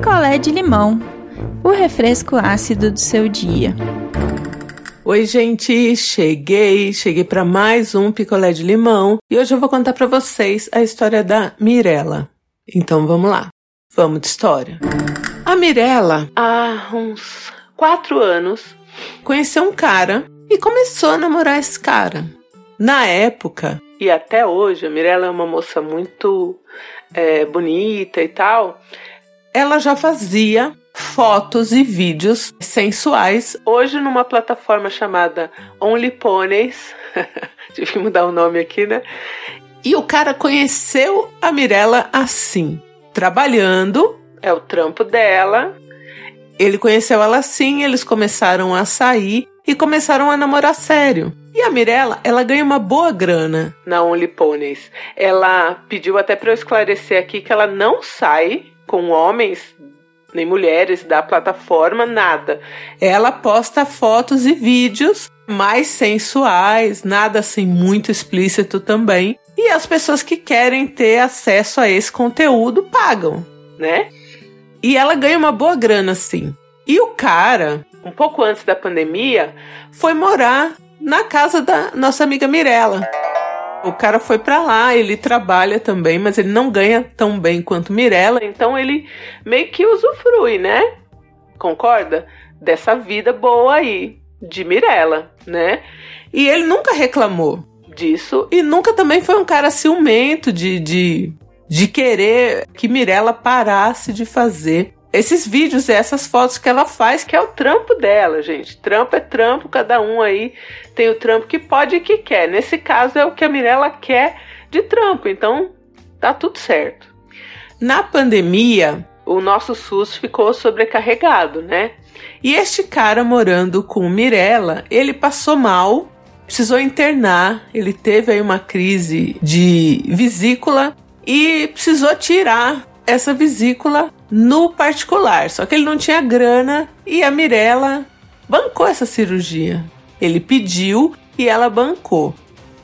picolé de limão, o refresco ácido do seu dia. Oi, gente, cheguei, cheguei para mais um picolé de limão e hoje eu vou contar para vocês a história da Mirella. Então vamos lá, vamos de história. A Mirella, há uns quatro anos, conheceu um cara e começou a namorar esse cara. Na época, e até hoje, a Mirella é uma moça muito é, bonita e tal, ela já fazia fotos e vídeos sensuais, hoje numa plataforma chamada Only Ponies. Tive que mudar o nome aqui, né? E o cara conheceu a Mirella assim, trabalhando, é o trampo dela. Ele conheceu ela assim, eles começaram a sair e começaram a namorar sério. E a Mirella, ela ganha uma boa grana na Only Ponies. Ela pediu até para eu esclarecer aqui que ela não sai com homens nem mulheres da plataforma, nada. Ela posta fotos e vídeos mais sensuais, nada assim muito explícito também. E as pessoas que querem ter acesso a esse conteúdo pagam, né? E ela ganha uma boa grana assim. E o cara, um pouco antes da pandemia, foi morar na casa da nossa amiga Mirella. O cara foi para lá, ele trabalha também, mas ele não ganha tão bem quanto Mirella, então ele meio que usufrui, né? Concorda? Dessa vida boa aí de Mirella, né? E ele nunca reclamou disso e nunca também foi um cara ciumento de, de, de querer que Mirella parasse de fazer esses vídeos e essas fotos que ela faz, que é o trampo dela, gente. Trampo é trampo, cada um aí tem o trampo que pode e que quer. Nesse caso é o que a Mirella quer de trampo, então tá tudo certo. Na pandemia, o nosso SUS ficou sobrecarregado, né? E este cara morando com Mirella, ele passou mal, precisou internar, ele teve aí uma crise de vesícula e precisou tirar essa vesícula no particular. Só que ele não tinha grana e a Mirella bancou essa cirurgia. Ele pediu e ela bancou.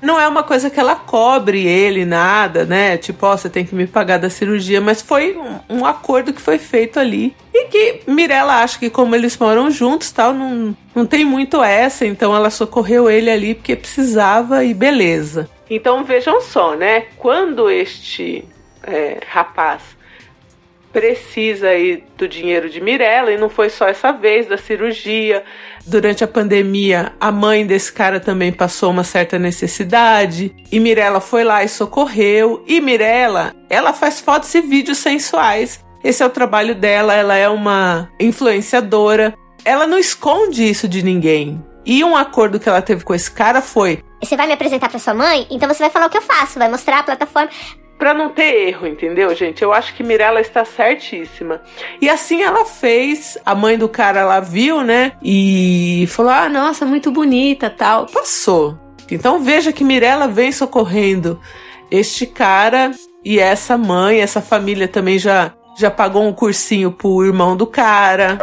Não é uma coisa que ela cobre ele, nada, né? Tipo, ó, você tem que me pagar da cirurgia, mas foi um, um acordo que foi feito ali. E que Mirella acha que, como eles moram juntos tal, não, não tem muito essa, então ela socorreu ele ali porque precisava e beleza. Então vejam só, né? Quando este é, rapaz precisa aí do dinheiro de Mirella e não foi só essa vez da cirurgia. Durante a pandemia, a mãe desse cara também passou uma certa necessidade e Mirella foi lá e socorreu. E Mirella, ela faz fotos e vídeos sensuais. Esse é o trabalho dela, ela é uma influenciadora. Ela não esconde isso de ninguém. E um acordo que ela teve com esse cara foi: Você vai me apresentar para sua mãe? Então você vai falar o que eu faço, vai mostrar a plataforma para não ter erro, entendeu, gente? Eu acho que Mirella está certíssima. E assim ela fez. A mãe do cara lá viu, né? E falou: "Ah, nossa, muito bonita, tal". Passou. Então veja que Mirella vem socorrendo este cara e essa mãe, essa família também já já pagou um cursinho pro irmão do cara.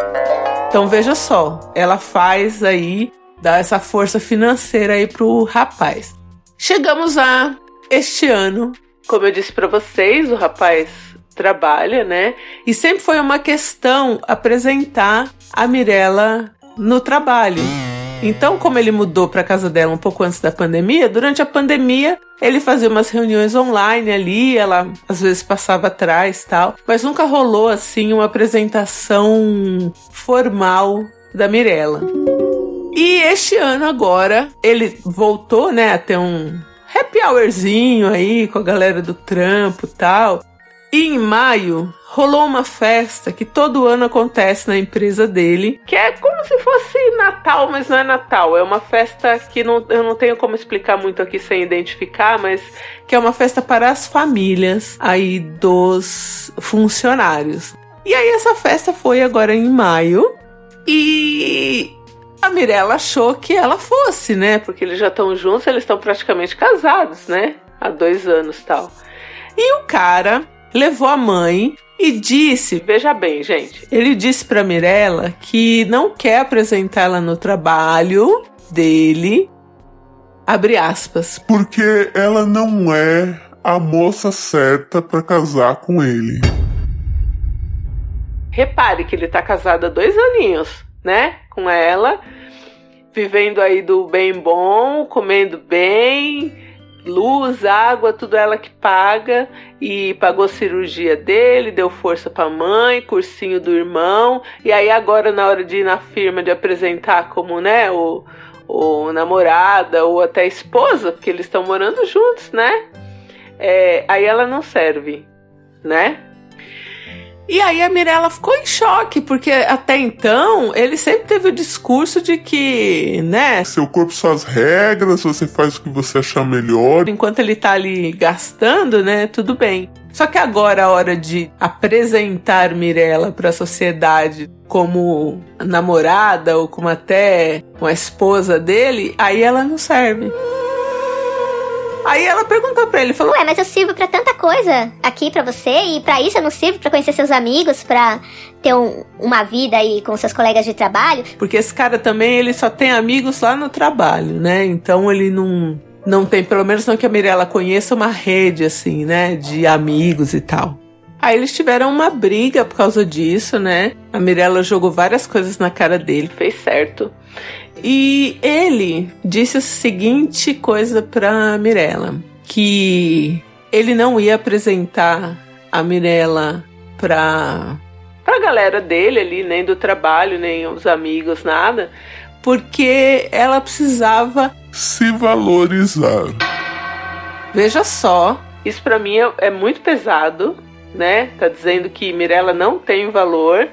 Então veja só, ela faz aí dá essa força financeira aí pro rapaz. Chegamos a este ano como eu disse para vocês, o rapaz trabalha, né? E sempre foi uma questão apresentar a Mirella no trabalho. Então, como ele mudou para casa dela um pouco antes da pandemia, durante a pandemia ele fazia umas reuniões online ali, ela às vezes passava atrás, tal, mas nunca rolou assim uma apresentação formal da Mirella. E este ano agora ele voltou, né, a ter um happy hourzinho aí com a galera do trampo e tal. E em maio rolou uma festa que todo ano acontece na empresa dele, que é como se fosse Natal, mas não é Natal. É uma festa que não, eu não tenho como explicar muito aqui sem identificar, mas que é uma festa para as famílias aí dos funcionários. E aí essa festa foi agora em maio e a Mirella achou que ela fosse, né? Porque eles já estão juntos, eles estão praticamente casados, né? Há dois anos tal. E o cara levou a mãe e disse, veja bem, gente, ele disse para Mirella que não quer apresentá-la no trabalho dele, abre aspas, porque ela não é a moça certa para casar com ele. Repare que ele tá casado há dois aninhos, né? Com ela, vivendo aí do bem bom, comendo bem, luz, água, tudo ela que paga e pagou cirurgia dele, deu força para a mãe, cursinho do irmão e aí agora na hora de ir na firma de apresentar como né o, o namorada ou até esposa, porque eles estão morando juntos, né? É, aí ela não serve, né? E aí a Mirella ficou em choque, porque até então ele sempre teve o discurso de que, né? Seu corpo suas regras, você faz o que você achar melhor. Enquanto ele tá ali gastando, né? Tudo bem. Só que agora a hora de apresentar Mirella para a sociedade como namorada ou como até uma esposa dele, aí ela não serve. Aí ela perguntou pra ele, falou: Ué, mas eu sirvo para tanta coisa aqui para você e para isso eu não sirvo para conhecer seus amigos, para ter um, uma vida aí com seus colegas de trabalho? Porque esse cara também, ele só tem amigos lá no trabalho, né? Então ele não não tem, pelo menos não que a Mirella conheça uma rede assim, né, de amigos e tal. Aí eles tiveram uma briga por causa disso, né? A Mirella jogou várias coisas na cara dele, fez certo. E ele disse a seguinte coisa para Mirella, que ele não ia apresentar a Mirella para a galera dele ali, nem do trabalho, nem os amigos, nada, porque ela precisava se valorizar. Veja só, isso para mim é, é, muito pesado, né? Tá dizendo que Mirella não tem valor,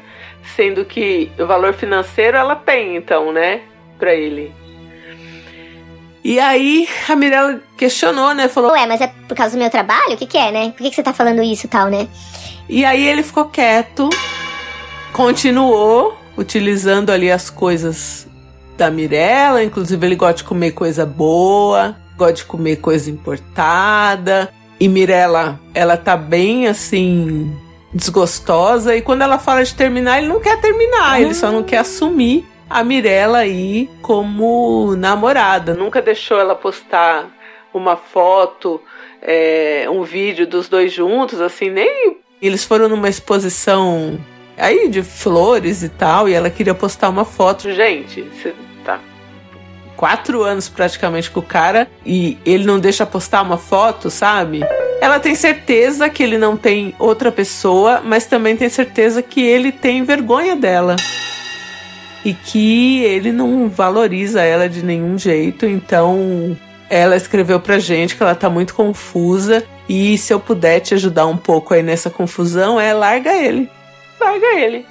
sendo que o valor financeiro ela tem, então, né? Para ele. E aí a Mirella questionou, né? Falou: Ué, mas é por causa do meu trabalho? O que, que é, né? Por que, que você tá falando isso e tal, né? E aí ele ficou quieto, continuou utilizando ali as coisas da Mirella, inclusive ele gosta de comer coisa boa, gosta de comer coisa importada. E Mirella, ela tá bem assim desgostosa e quando ela fala de terminar, ele não quer terminar, ele só não quer assumir a Mirella aí como namorada. Nunca deixou ela postar uma foto, é, um vídeo dos dois juntos, assim, nem. Eles foram numa exposição aí de flores e tal, e ela queria postar uma foto. Gente, você tá quatro anos praticamente com o cara e ele não deixa postar uma foto, sabe? Ela tem certeza que ele não tem outra pessoa, mas também tem certeza que ele tem vergonha dela e que ele não valoriza ela de nenhum jeito, então ela escreveu pra gente que ela tá muito confusa e se eu puder te ajudar um pouco aí nessa confusão, é larga ele. Larga ele.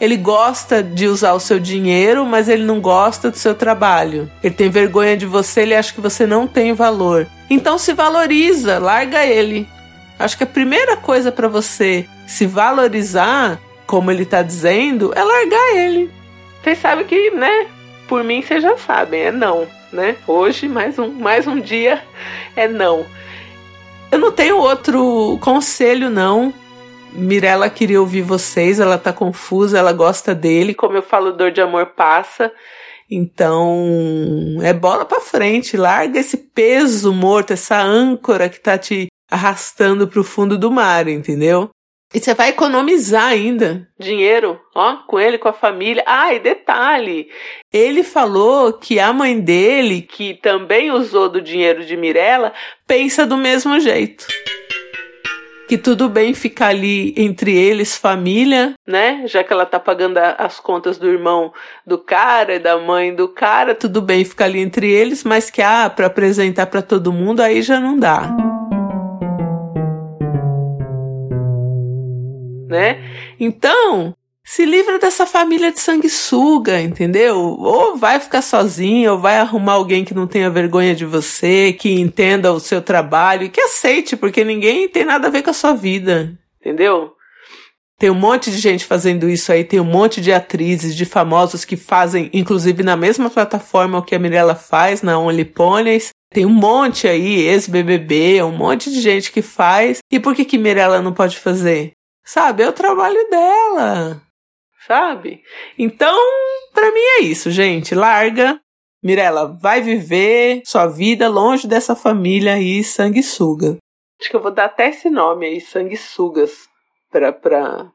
Ele gosta de usar o seu dinheiro, mas ele não gosta do seu trabalho. Ele tem vergonha de você, ele acha que você não tem valor. Então se valoriza, larga ele. Acho que a primeira coisa para você se valorizar, como ele tá dizendo, é largar ele. Vocês sabem que, né? Por mim, vocês já sabem, é não, né? Hoje, mais um, mais um dia, é não. Eu não tenho outro conselho, não. Mirella queria ouvir vocês, ela tá confusa, ela gosta dele. Como eu falo, dor de amor passa. Então, é bola para frente, larga esse peso morto, essa âncora que tá te arrastando pro fundo do mar, entendeu? E você vai economizar ainda dinheiro, ó, com ele, com a família. Ah, e detalhe, ele falou que a mãe dele, que também usou do dinheiro de Mirella, pensa do mesmo jeito. Que tudo bem ficar ali entre eles, família, né? Já que ela tá pagando as contas do irmão do cara e da mãe do cara, tudo bem ficar ali entre eles, mas que ah, para apresentar para todo mundo aí já não dá. Né? Então, se livra dessa família de sanguessuga, entendeu? Ou vai ficar sozinho, ou vai arrumar alguém que não tenha vergonha de você, que entenda o seu trabalho e que aceite, porque ninguém tem nada a ver com a sua vida, entendeu? Tem um monte de gente fazendo isso aí, tem um monte de atrizes, de famosos que fazem, inclusive na mesma plataforma que a Mirella faz, na Only Ponies. Tem um monte aí, ex-BBB, um monte de gente que faz. E por que que Mirella não pode fazer? Sabe? É o trabalho dela. Sabe? Então, para mim é isso, gente. Larga. Mirella, vai viver sua vida longe dessa família aí, sanguessuga. Acho que eu vou dar até esse nome aí, sanguessugas, pra, pra,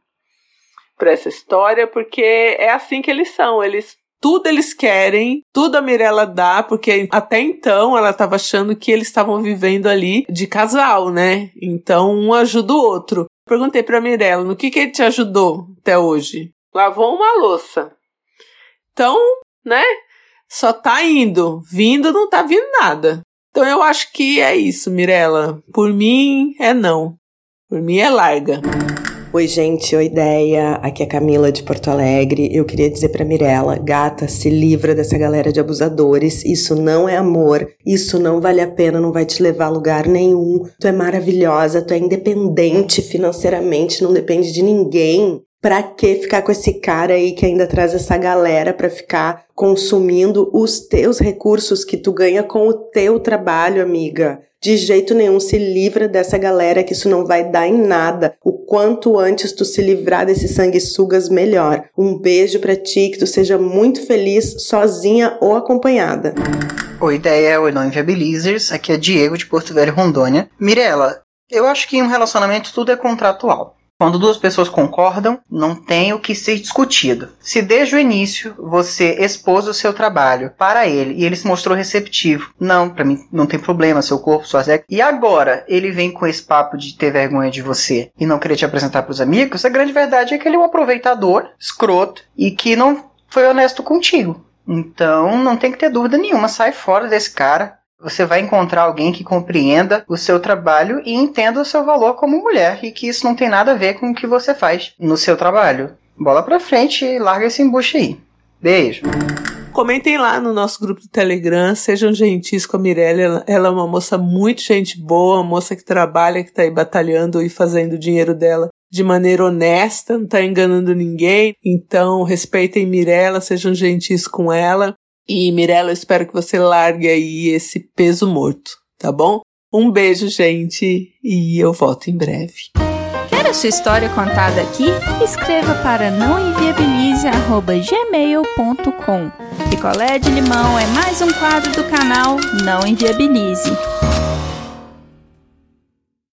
para essa história, porque é assim que eles são. Eles tudo eles querem, tudo a Mirella dá, porque até então ela estava achando que eles estavam vivendo ali de casal, né? Então um ajuda o outro. Perguntei pra Mirella, no que que ele te ajudou até hoje? Lavou uma louça. Então, né? Só tá indo, vindo não tá vindo nada. Então eu acho que é isso, Mirella. Por mim é não. Por mim é larga. Oi, gente, oi, ideia. Aqui é Camila de Porto Alegre. Eu queria dizer pra Mirella, gata, se livra dessa galera de abusadores. Isso não é amor. Isso não vale a pena, não vai te levar a lugar nenhum. Tu é maravilhosa, tu é independente financeiramente, não depende de ninguém. Pra que ficar com esse cara aí que ainda traz essa galera pra ficar consumindo os teus recursos que tu ganha com o teu trabalho, amiga? De jeito nenhum se livra dessa galera que isso não vai dar em nada. O quanto antes tu se livrar desses sanguessugas, melhor. Um beijo pra ti, que tu seja muito feliz, sozinha ou acompanhada. Oi, ideia, oi, não inviabilizers. Aqui é Diego de Porto Velho, Rondônia. Mirela, eu acho que em um relacionamento tudo é contratual. Quando duas pessoas concordam, não tem o que ser discutido. Se desde o início você expôs o seu trabalho para ele e ele se mostrou receptivo, não, para mim não tem problema, seu corpo, suas regras. E agora ele vem com esse papo de ter vergonha de você e não querer te apresentar para os amigos, a grande verdade é que ele é um aproveitador, escroto e que não foi honesto contigo. Então não tem que ter dúvida nenhuma, sai fora desse cara. Você vai encontrar alguém que compreenda o seu trabalho e entenda o seu valor como mulher e que isso não tem nada a ver com o que você faz no seu trabalho. Bola pra frente e larga esse embuste aí. Beijo. Comentem lá no nosso grupo do Telegram, sejam gentis com a Mirella, ela, é uma moça muito gente boa, uma moça que trabalha, que tá aí batalhando e fazendo o dinheiro dela de maneira honesta, não tá enganando ninguém. Então, respeitem Mirella, sejam gentis com ela. E Mirella, eu espero que você largue aí esse peso morto, tá bom? Um beijo, gente, e eu volto em breve. Quer a sua história contada aqui? Escreva para nãoenviabilize@gmail.com. Picolé de limão é mais um quadro do canal Não Enviabilize.